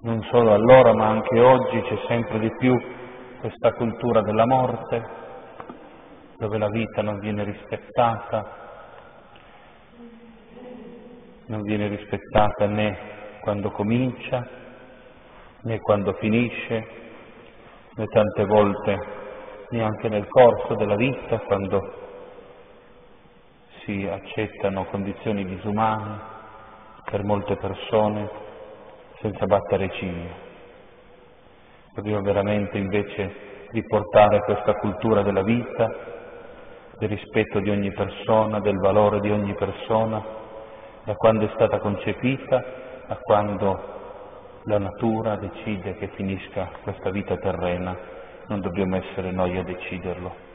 non solo allora ma anche oggi c'è sempre di più questa cultura della morte, dove la vita non viene rispettata, non viene rispettata né quando comincia né quando finisce, né tante volte neanche nel corso della vita quando si accettano condizioni disumane per molte persone senza battere ciglio. Dobbiamo veramente invece riportare questa cultura della vita, del rispetto di ogni persona, del valore di ogni persona, da quando è stata concepita a quando la natura decide che finisca questa vita terrena, non dobbiamo essere noi a deciderlo.